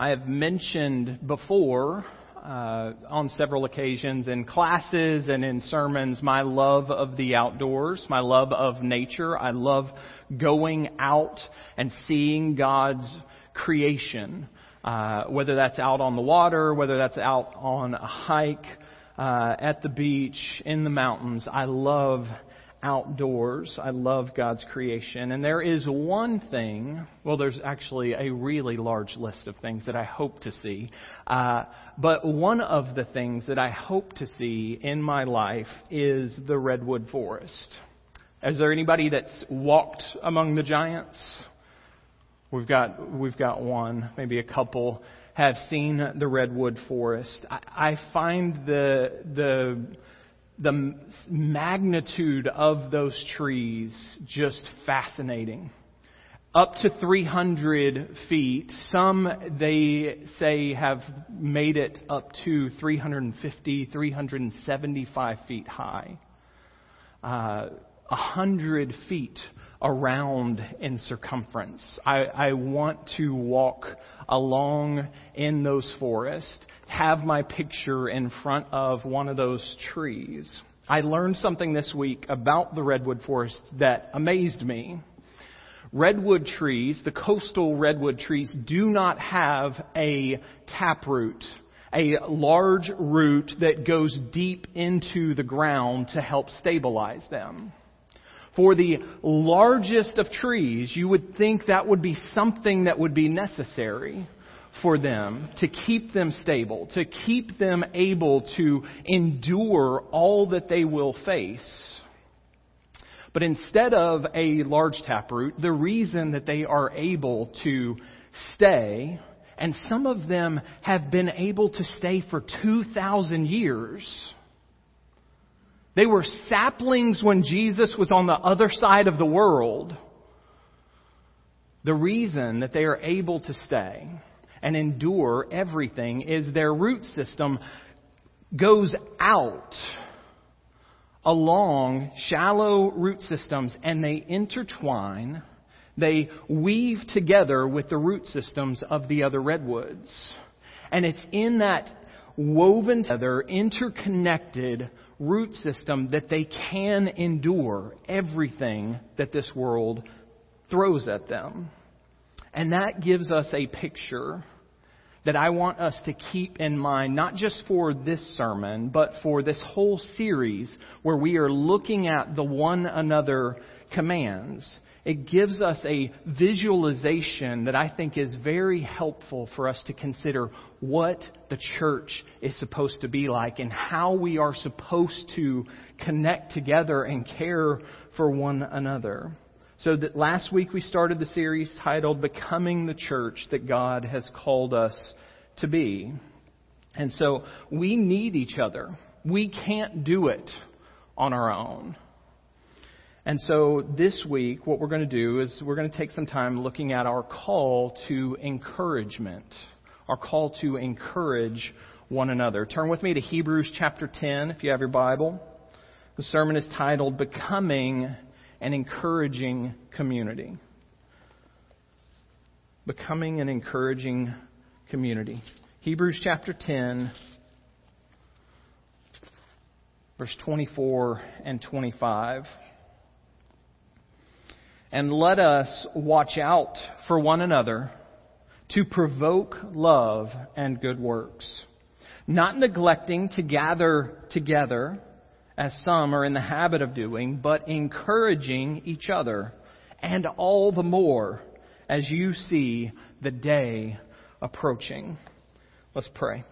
I have mentioned before uh, on several occasions in classes and in sermons my love of the outdoors, my love of nature. I love going out and seeing God's creation, uh, whether that's out on the water, whether that's out on a hike, uh, at the beach, in the mountains. I love outdoors. I love God's creation. And there is one thing, well, there's actually a really large list of things that I hope to see. Uh, but one of the things that I hope to see in my life is the redwood forest. Is there anybody that's walked among the giants? We've got, we've got one, maybe a couple have seen the redwood forest. I, I find the, the, the magnitude of those trees just fascinating. Up to 300 feet. Some, they say, have made it up to 350, 375 feet high. Uh, 100 feet around in circumference. I, I want to walk along in those forests, have my picture in front of one of those trees. I learned something this week about the redwood forest that amazed me. Redwood trees, the coastal redwood trees, do not have a taproot, a large root that goes deep into the ground to help stabilize them. For the largest of trees, you would think that would be something that would be necessary for them to keep them stable, to keep them able to endure all that they will face. But instead of a large taproot, the reason that they are able to stay, and some of them have been able to stay for 2,000 years, they were saplings when Jesus was on the other side of the world. The reason that they are able to stay and endure everything is their root system goes out along shallow root systems and they intertwine, they weave together with the root systems of the other redwoods. And it's in that woven together, interconnected root system that they can endure everything that this world throws at them. And that gives us a picture that I want us to keep in mind, not just for this sermon, but for this whole series where we are looking at the one another commands it gives us a visualization that I think is very helpful for us to consider what the church is supposed to be like and how we are supposed to connect together and care for one another. So that last week we started the series titled Becoming the Church that God has called us to be. And so we need each other. We can't do it on our own. And so this week, what we're going to do is we're going to take some time looking at our call to encouragement, our call to encourage one another. Turn with me to Hebrews chapter 10 if you have your Bible. The sermon is titled Becoming an Encouraging Community. Becoming an Encouraging Community. Hebrews chapter 10, verse 24 and 25. And let us watch out for one another to provoke love and good works, not neglecting to gather together as some are in the habit of doing, but encouraging each other, and all the more as you see the day approaching. Let's pray.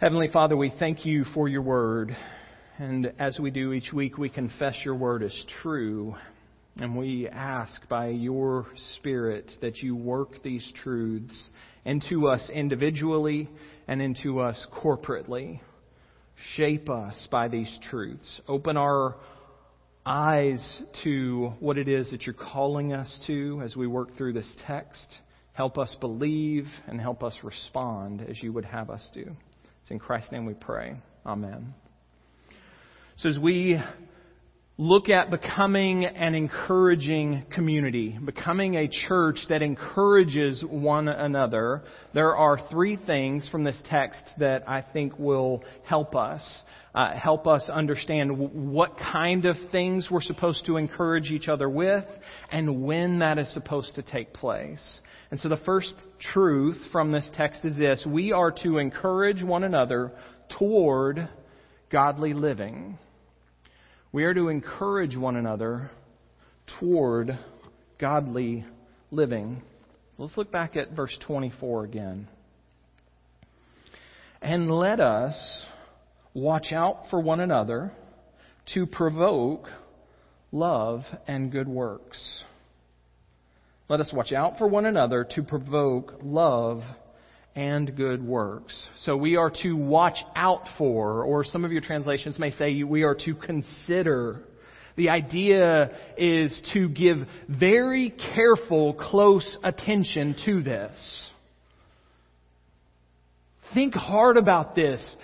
Heavenly Father, we thank you for your word. And as we do each week, we confess your word is true. And we ask by your Spirit that you work these truths into us individually and into us corporately. Shape us by these truths. Open our eyes to what it is that you're calling us to as we work through this text. Help us believe and help us respond as you would have us do. It's in Christ's name we pray. Amen. So as we look at becoming an encouraging community, becoming a church that encourages one another, there are three things from this text that I think will help us. Uh, help us understand what kind of things we're supposed to encourage each other with and when that is supposed to take place. And so the first truth from this text is this. We are to encourage one another toward godly living. We are to encourage one another toward godly living. Let's look back at verse 24 again. And let us watch out for one another to provoke love and good works. Let us watch out for one another to provoke love and good works. So we are to watch out for, or some of your translations may say we are to consider. The idea is to give very careful, close attention to this. Think hard about this.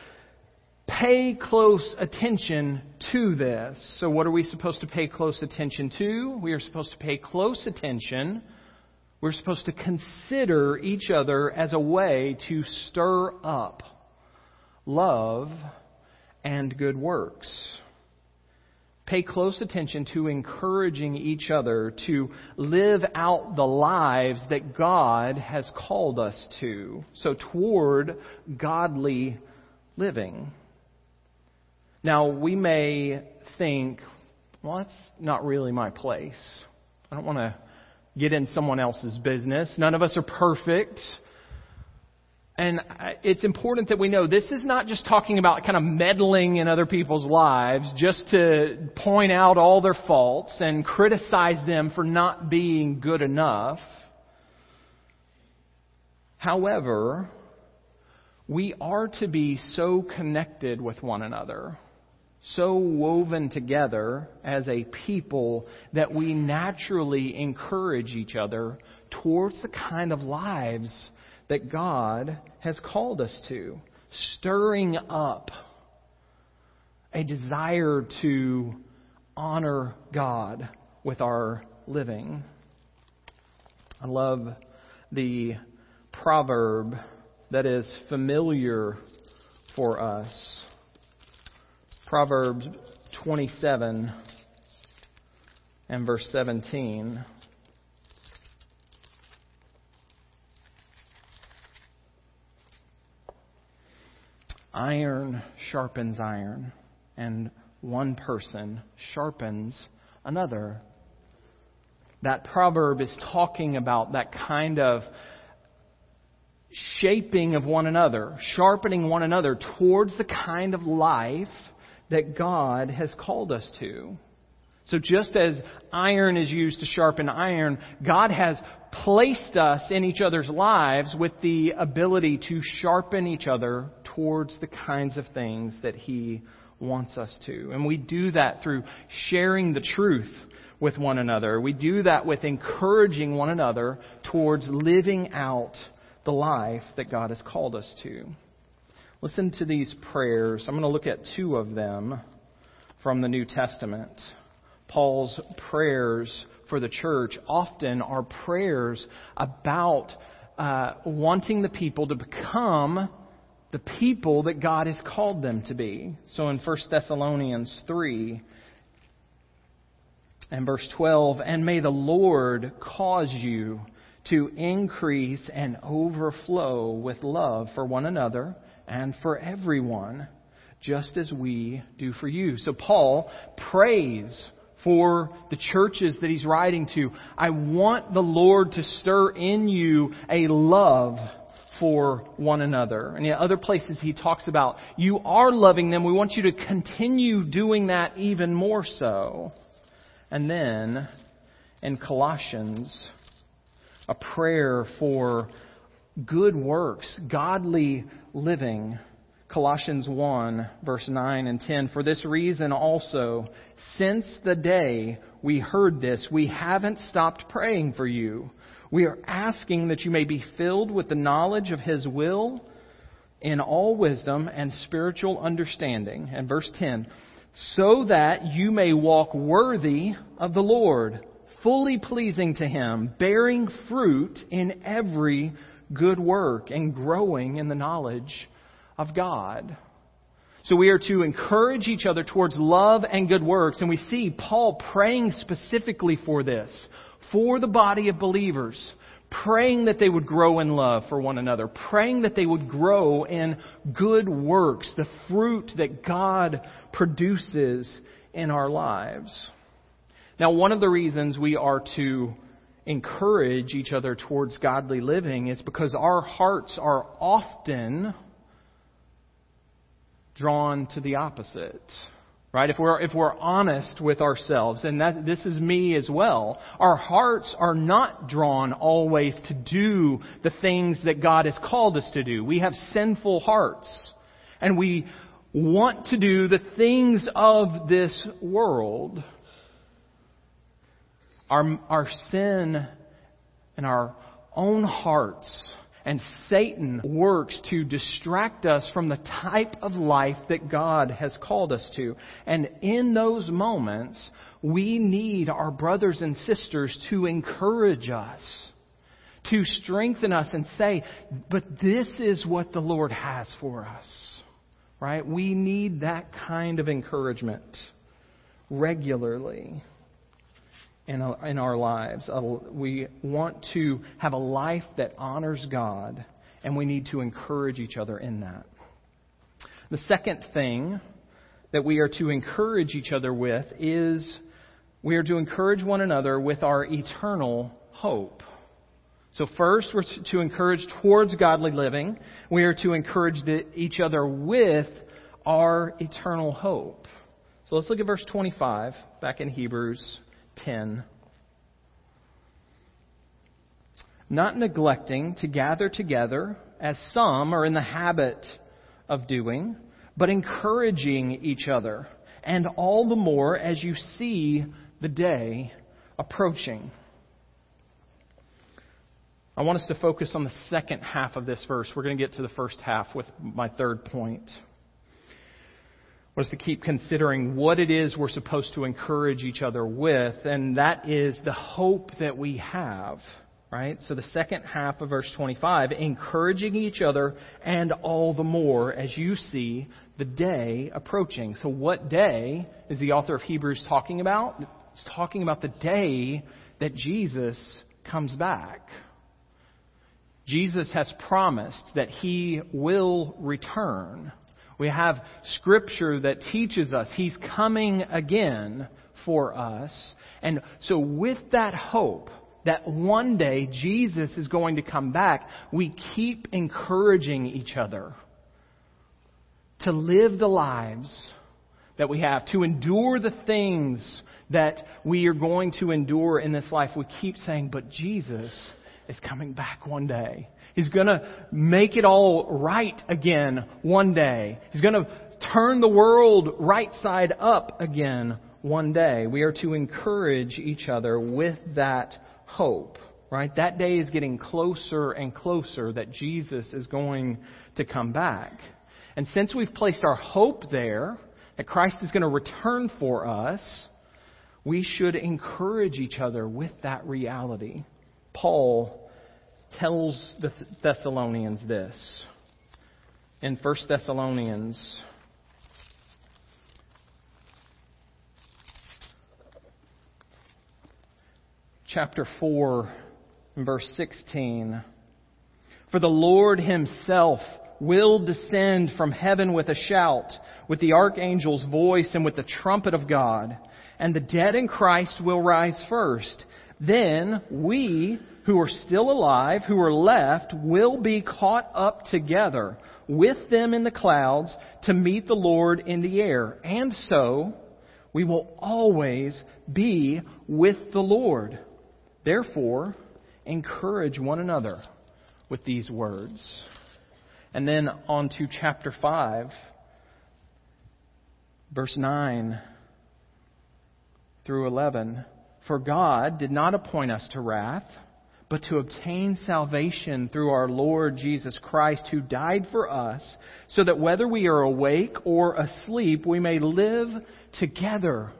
Pay close attention to this. So what are we supposed to pay close attention to? We are supposed to pay close attention we're supposed to consider each other as a way to stir up love and good works. Pay close attention to encouraging each other to live out the lives that God has called us to. So, toward godly living. Now, we may think, well, that's not really my place. I don't want to get in someone else's business. None of us are perfect. And it's important that we know this is not just talking about kind of meddling in other people's lives just to point out all their faults and criticize them for not being good enough. However, we are to be so connected with one another so woven together as a people that we naturally encourage each other towards the kind of lives that God has called us to, stirring up a desire to honor God with our living. I love the proverb that is familiar for us. Proverbs 27 and verse 17. Iron sharpens iron, and one person sharpens another. That proverb is talking about that kind of shaping of one another, sharpening one another towards the kind of life that God has called us to. So just as iron is used to sharpen iron, God has placed us in each other's lives with the ability to sharpen each other towards the kinds of things that He wants us to. And we do that through sharing the truth with one another. We do that with encouraging one another towards living out the life that God has called us to. Listen to these prayers. I'm going to look at two of them from the New Testament. Paul's prayers for the church often are prayers about uh, wanting the people to become the people that God has called them to be. So in 1 Thessalonians 3 and verse 12, and may the Lord cause you to increase and overflow with love for one another and for everyone, just as we do for you. So Paul prays for the churches that he's writing to. I want the Lord to stir in you a love for one another. And in other places he talks about, you are loving them. We want you to continue doing that even more so. And then in Colossians, a prayer for good works, godly living. Colossians 1 verse 9 and 10. For this reason also, since the day we heard this, we haven't stopped praying for you. We are asking that you may be filled with the knowledge of His will in all wisdom and spiritual understanding. And verse 10, so that you may walk worthy of the Lord, fully pleasing to Him, bearing fruit in every good work and growing in the knowledge of God. So we are to encourage each other towards love and good works, and we see Paul praying specifically for this, for the body of believers, praying that they would grow in love for one another, praying that they would grow in good works, the fruit that God produces in our lives. Now, one of the reasons we are to encourage each other towards godly living is because our hearts are often drawn to the opposite. Right? If we're, if we're honest with ourselves, and that, this is me as well, our hearts are not drawn always to do the things that God has called us to do. We have sinful hearts. And we want to do the things of this world. Our, our sin and our own hearts and Satan works to distract us from the type of life that God has called us to. And in those moments, we need our brothers and sisters to encourage us, to strengthen us and say, but this is what the Lord has for us. Right? We need that kind of encouragement regularly in in our lives. We want to have a life that honors God, and we need to encourage each other in that. The second thing that we are to encourage each other with is we are to encourage one another with our eternal hope. So, first, we're to encourage towards godly living. We are to encourage the, each other with our eternal hope. So, let's look at verse 25 back in Hebrews 10. Not neglecting to gather together, as some are in the habit of doing, but encouraging each other, and all the more as you see the day approaching. I want us to focus on the second half of this verse. We're going to get to the first half with my third point was to keep considering what it is we're supposed to encourage each other with, and that is the hope that we have. Right? So the second half of verse 25, encouraging each other and all the more as you see the day approaching. So what day is the author of Hebrews talking about? It's talking about the day that Jesus comes back. Jesus has promised that he will return. We have scripture that teaches us He's coming again for us. And so, with that hope that one day Jesus is going to come back, we keep encouraging each other to live the lives that we have, to endure the things that we are going to endure in this life. We keep saying, but Jesus is coming back one day. He's going to make it all right again one day. He's going to turn the world right side up again one day. We are to encourage each other with that hope, right? That day is getting closer and closer that Jesus is going to come back. And since we've placed our hope there, that Christ is going to return for us, we should encourage each other with that reality. Paul tells the Thessalonians this. In 1 Thessalonians chapter 4 verse 16 For the Lord himself will descend from heaven with a shout with the archangel's voice and with the trumpet of God and the dead in Christ will rise first then we who are still alive, who are left, will be caught up together with them in the clouds to meet the Lord in the air. And so we will always be with the Lord. Therefore, encourage one another with these words. And then on to chapter 5, verse 9 through 11. For God did not appoint us to wrath but to obtain salvation through our Lord Jesus Christ, who died for us, so that whether we are awake or asleep, we may live together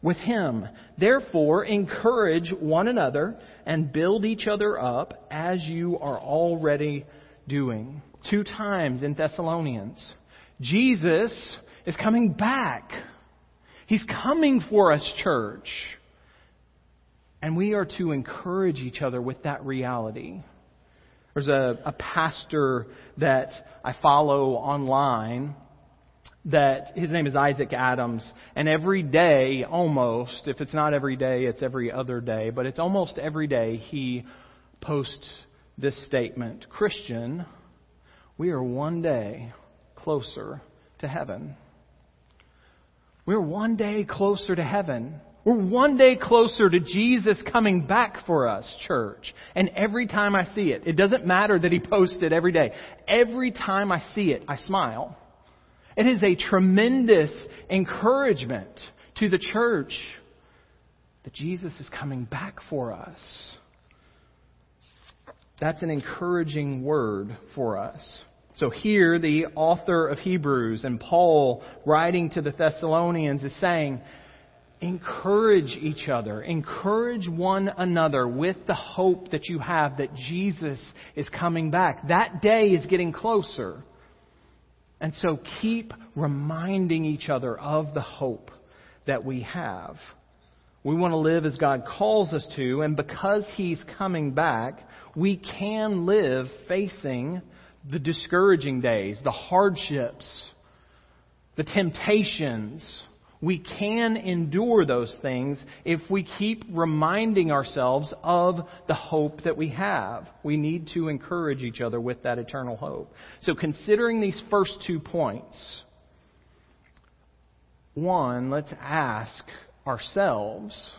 with Him. Therefore, encourage one another and build each other up as you are already doing. Two times in Thessalonians. Jesus is coming back. He's coming for us, church. And we are to encourage each other with that reality. There's a, a pastor that I follow online that his name is Isaac Adams, and every day, almost, if it's not every day, it's every other day, but it's almost every day, he posts this statement Christian, we are one day closer to heaven. We're one day closer to heaven. We're one day closer to Jesus coming back for us, church. And every time I see it, it doesn't matter that he posts it every day. Every time I see it, I smile. It is a tremendous encouragement to the church that Jesus is coming back for us. That's an encouraging word for us. So here, the author of Hebrews and Paul writing to the Thessalonians is saying, encourage each other, encourage one another with the hope that you have that Jesus is coming back. That day is getting closer. And so keep reminding each other of the hope that we have. We want to live as God calls us to, and because He's coming back, we can live facing the discouraging days, the hardships, the temptations, we can endure those things if we keep reminding ourselves of the hope that we have. We need to encourage each other with that eternal hope. So, considering these first two points, one, let's ask ourselves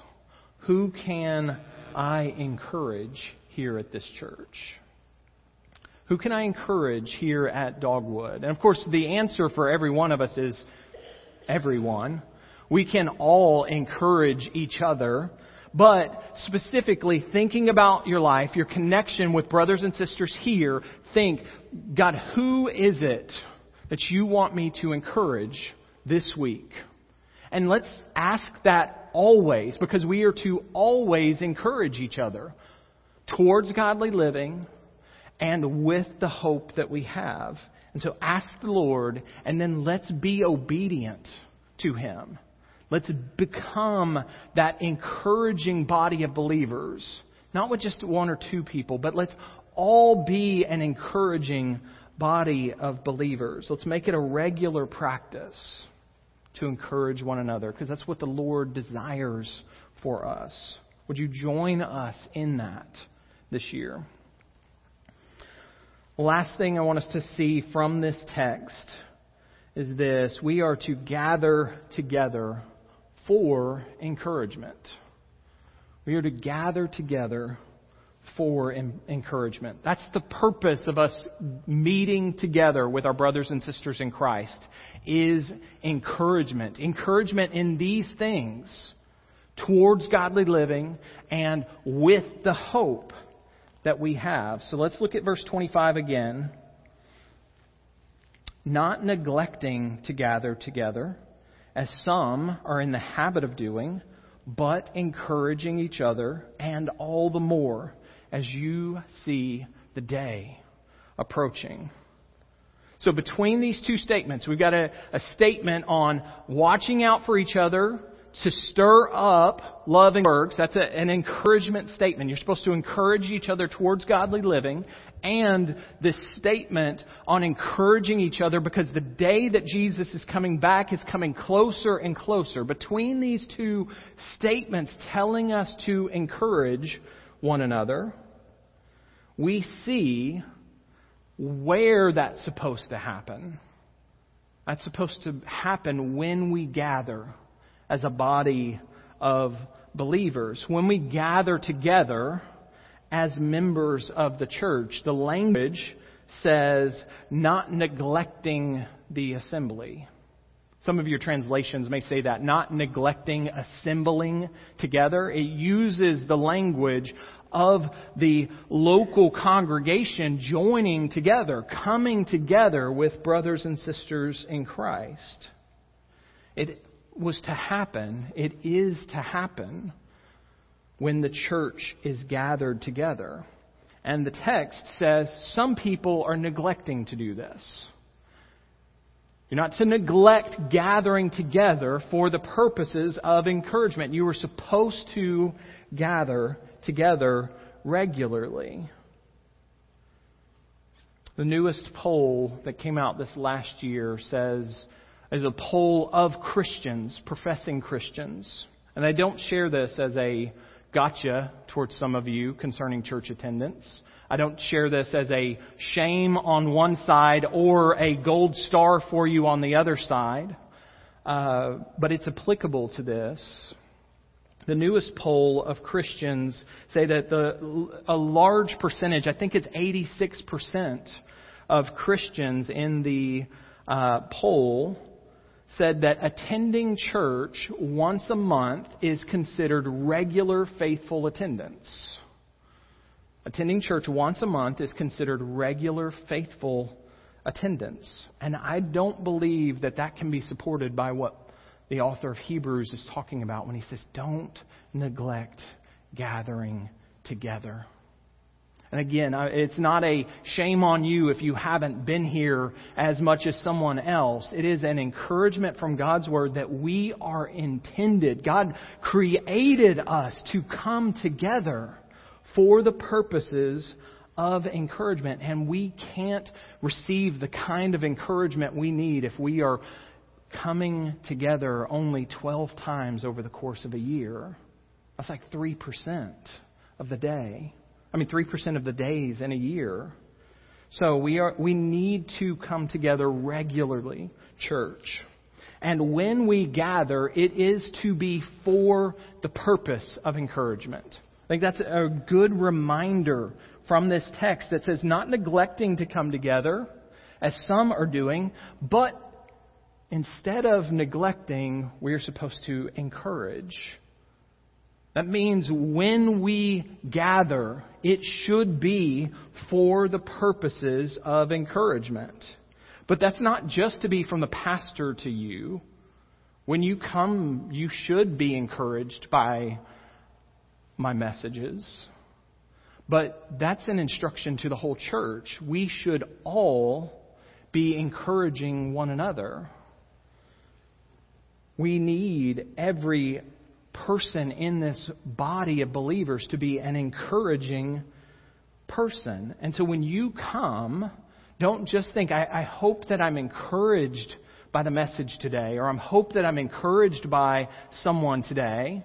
who can I encourage here at this church? Who can I encourage here at Dogwood? And of course, the answer for every one of us is everyone. We can all encourage each other. But specifically, thinking about your life, your connection with brothers and sisters here, think, God, who is it that you want me to encourage this week? And let's ask that always, because we are to always encourage each other towards godly living and with the hope that we have. And so ask the Lord, and then let's be obedient to Him. Let's become that encouraging body of believers. Not with just one or two people, but let's all be an encouraging body of believers. Let's make it a regular practice to encourage one another because that's what the Lord desires for us. Would you join us in that this year? Last thing I want us to see from this text is this we are to gather together for encouragement. We are to gather together for encouragement. That's the purpose of us meeting together with our brothers and sisters in Christ is encouragement. Encouragement in these things towards godly living and with the hope that we have. So let's look at verse 25 again. Not neglecting to gather together as some are in the habit of doing, but encouraging each other, and all the more as you see the day approaching. So, between these two statements, we've got a, a statement on watching out for each other to stir up loving works. That's a, an encouragement statement. You're supposed to encourage each other towards godly living. And this statement on encouraging each other because the day that Jesus is coming back is coming closer and closer. Between these two statements telling us to encourage one another, we see where that's supposed to happen. That's supposed to happen when we gather as a body of believers. When we gather together as members of the church, the language says not neglecting the assembly. Some of your translations may say that, not neglecting assembling together. It uses the language of the local congregation joining together, coming together with brothers and sisters in Christ. It was to happen, it is to happen when the church is gathered together. And the text says some people are neglecting to do this. You're not to neglect gathering together for the purposes of encouragement. You were supposed to gather together regularly. The newest poll that came out this last year says, is a poll of Christians, professing Christians. And I don't share this as a gotcha towards some of you concerning church attendance. I don't share this as a shame on one side or a gold star for you on the other side, uh, but it's applicable to this. The newest poll of Christians say that the, a large percentage, I think it's 86% of Christians in the uh, poll said that attending church once a month is considered regular faithful attendance. Attending church once a month is considered regular faithful attendance. And I don't believe that that can be supported by what the author of Hebrews is talking about when he says, don't neglect gathering together. And again, it's not a shame on you if you haven't been here as much as someone else. It is an encouragement from God's Word that we are intended. God created us to come together for the purposes of encouragement. And we can't receive the kind of encouragement we need if we are coming together only 12 times over the course of a year. That's like 3% of the day. I mean, 3% of the days in a year. So we, are, we need to come together regularly, church. And when we gather, it is to be for the purpose of encouragement. I think that's a good reminder from this text that says not neglecting to come together, as some are doing, but instead of neglecting, we're supposed to encourage. That means when we gather, it should be for the purposes of encouragement. But that's not just to be from the pastor to you. When you come, you should be encouraged by my messages. But that's an instruction to the whole church. We should all be encouraging one another. We need every person in this body of believers to be an encouraging person. And so when you come, don't just think, I, I hope that I'm encouraged by the message today, or I'm hope that I'm encouraged by someone today.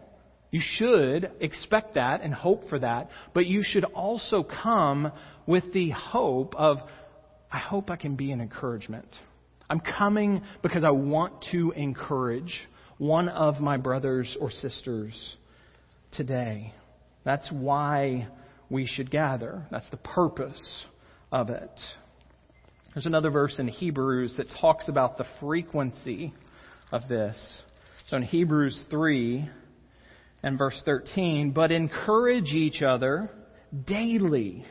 You should expect that and hope for that, but you should also come with the hope of, I hope I can be an encouragement. I'm coming because I want to encourage one of my brothers or sisters today. That's why we should gather. That's the purpose of it. There's another verse in Hebrews that talks about the frequency of this. So in Hebrews 3 and verse 13, but encourage each other daily.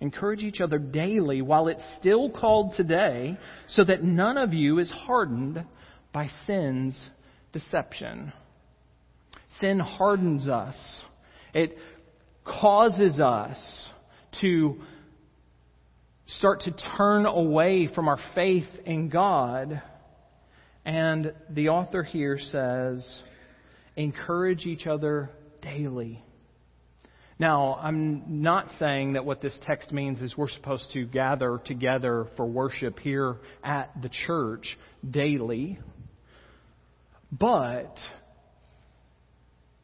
Encourage each other daily while it's still called today, so that none of you is hardened by sin's deception. Sin hardens us. It causes us to start to turn away from our faith in God. And the author here says, encourage each other daily. Now, I'm not saying that what this text means is we're supposed to gather together for worship here at the church daily. But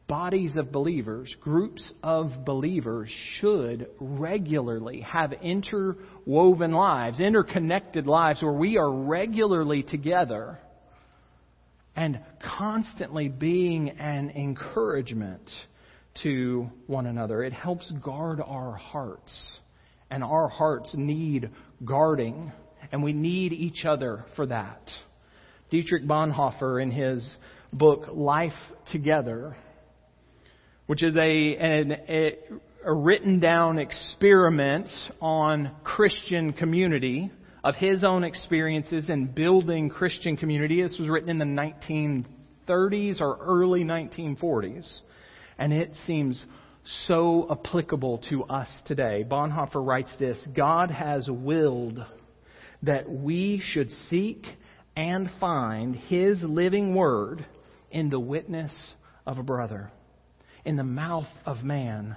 bodies of believers, groups of believers should regularly have interwoven lives, interconnected lives where we are regularly together and constantly being an encouragement to one another. It helps guard our hearts. And our hearts need guarding. And we need each other for that. Dietrich Bonhoeffer, in his book Life Together, which is a, an, a a written down experiment on Christian community of his own experiences in building Christian community. This was written in the 1930s or early 1940s. And it seems so applicable to us today. Bonhoeffer writes this God has willed that we should seek and find His living word in the witness of a brother, in the mouth of man.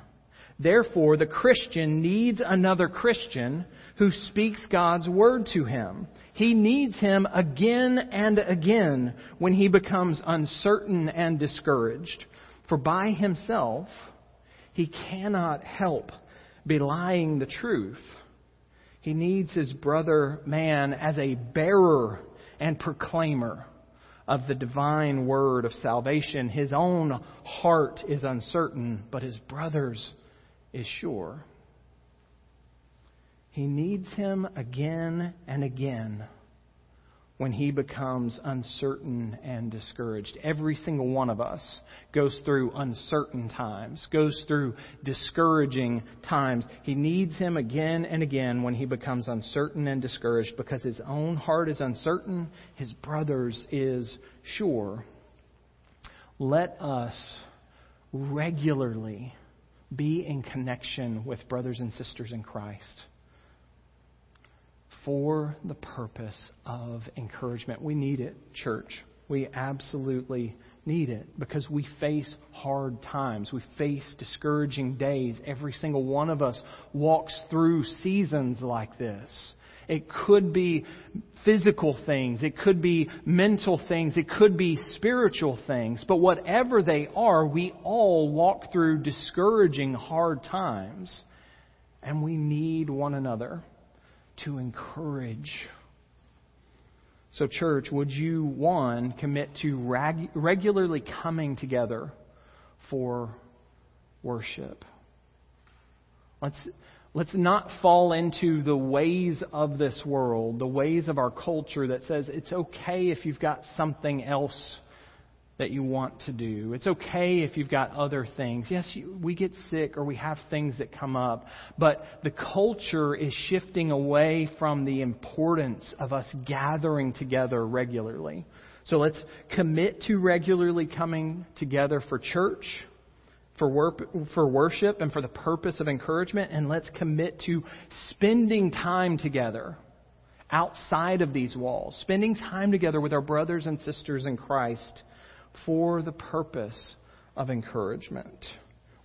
Therefore, the Christian needs another Christian who speaks God's word to him. He needs him again and again when he becomes uncertain and discouraged. For by himself, he cannot help belying the truth. He needs his brother man as a bearer and proclaimer of the divine word of salvation. His own heart is uncertain, but his brother's is sure. He needs him again and again when he becomes uncertain and discouraged. Every single one of us goes through uncertain times, goes through discouraging times. He needs him again and again when he becomes uncertain and discouraged because his own heart is uncertain, his brother's is sure. Let us regularly be in connection with brothers and sisters in Christ for the purpose of encouragement. We need it, church. We absolutely need it because we face hard times. We face discouraging days. Every single one of us walks through seasons like this. It could be physical things. It could be mental things. It could be spiritual things. But whatever they are, we all walk through discouraging, hard times. And we need one another to encourage. So, church, would you, one, commit to reg- regularly coming together for worship? Let's, let's not fall into the ways of this world, the ways of our culture that says it's okay if you've got something else that you want to do. It's okay if you've got other things. Yes, you, we get sick or we have things that come up, but the culture is shifting away from the importance of us gathering together regularly. So let's commit to regularly coming together for church, for, work, for worship, and for the purpose of encouragement, and let's commit to spending time together outside of these walls, spending time together with our brothers and sisters in Christ for the purpose of encouragement.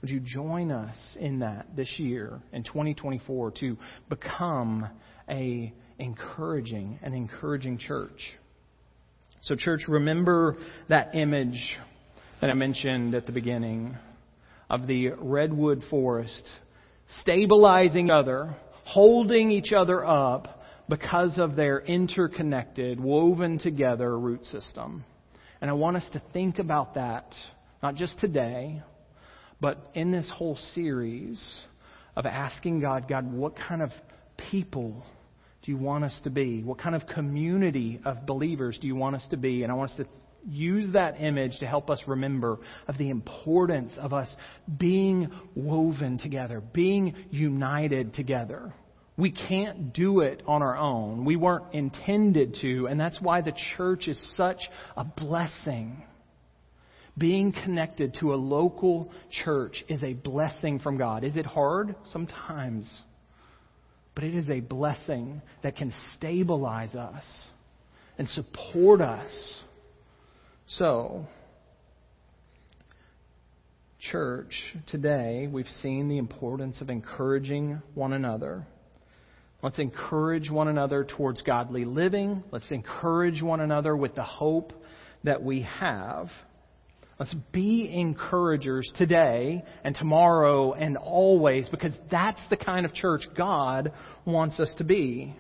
Would you join us in that this year in 2024 to become a encouraging an encouraging church? So church, remember that image that I mentioned at the beginning of the redwood forest stabilizing other, holding each other up because of their interconnected, woven together root system. And I want us to think about that, not just today, but in this whole series of asking God, God, what kind of people do you want us to be? What kind of community of believers do you want us to be? And I want us to use that image to help us remember of the importance of us being woven together, being united together. We can't do it on our own. We weren't intended to, and that's why the church is such a blessing. Being connected to a local church is a blessing from God. Is it hard? Sometimes. But it is a blessing that can stabilize us and support us. So, church, today we've seen the importance of encouraging one another. Let's encourage one another towards godly living. Let's encourage one another with the hope that we have. Let's be encouragers today and tomorrow and always because that's the kind of church God wants us to be.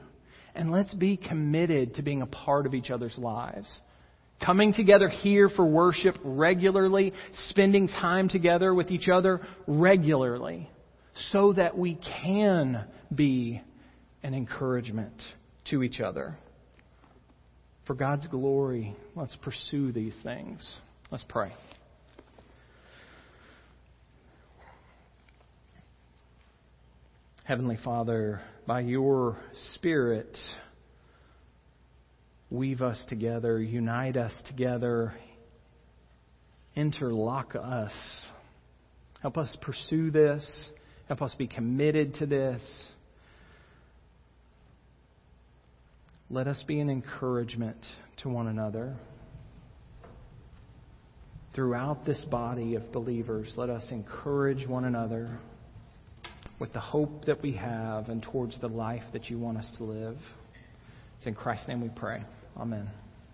And let's be committed to being a part of each other's lives. Coming together here for worship regularly, spending time together with each other regularly, so that we can be and encouragement to each other. For God's glory, let's pursue these things. Let's pray. Heavenly Father, by your Spirit, weave us together, unite us together, interlock us. Help us pursue this. Help us be committed to this. Let us be an encouragement to one another. Throughout this body of believers, let us encourage one another with the hope that we have and towards the life that you want us to live. It's in Christ's name we pray. Amen.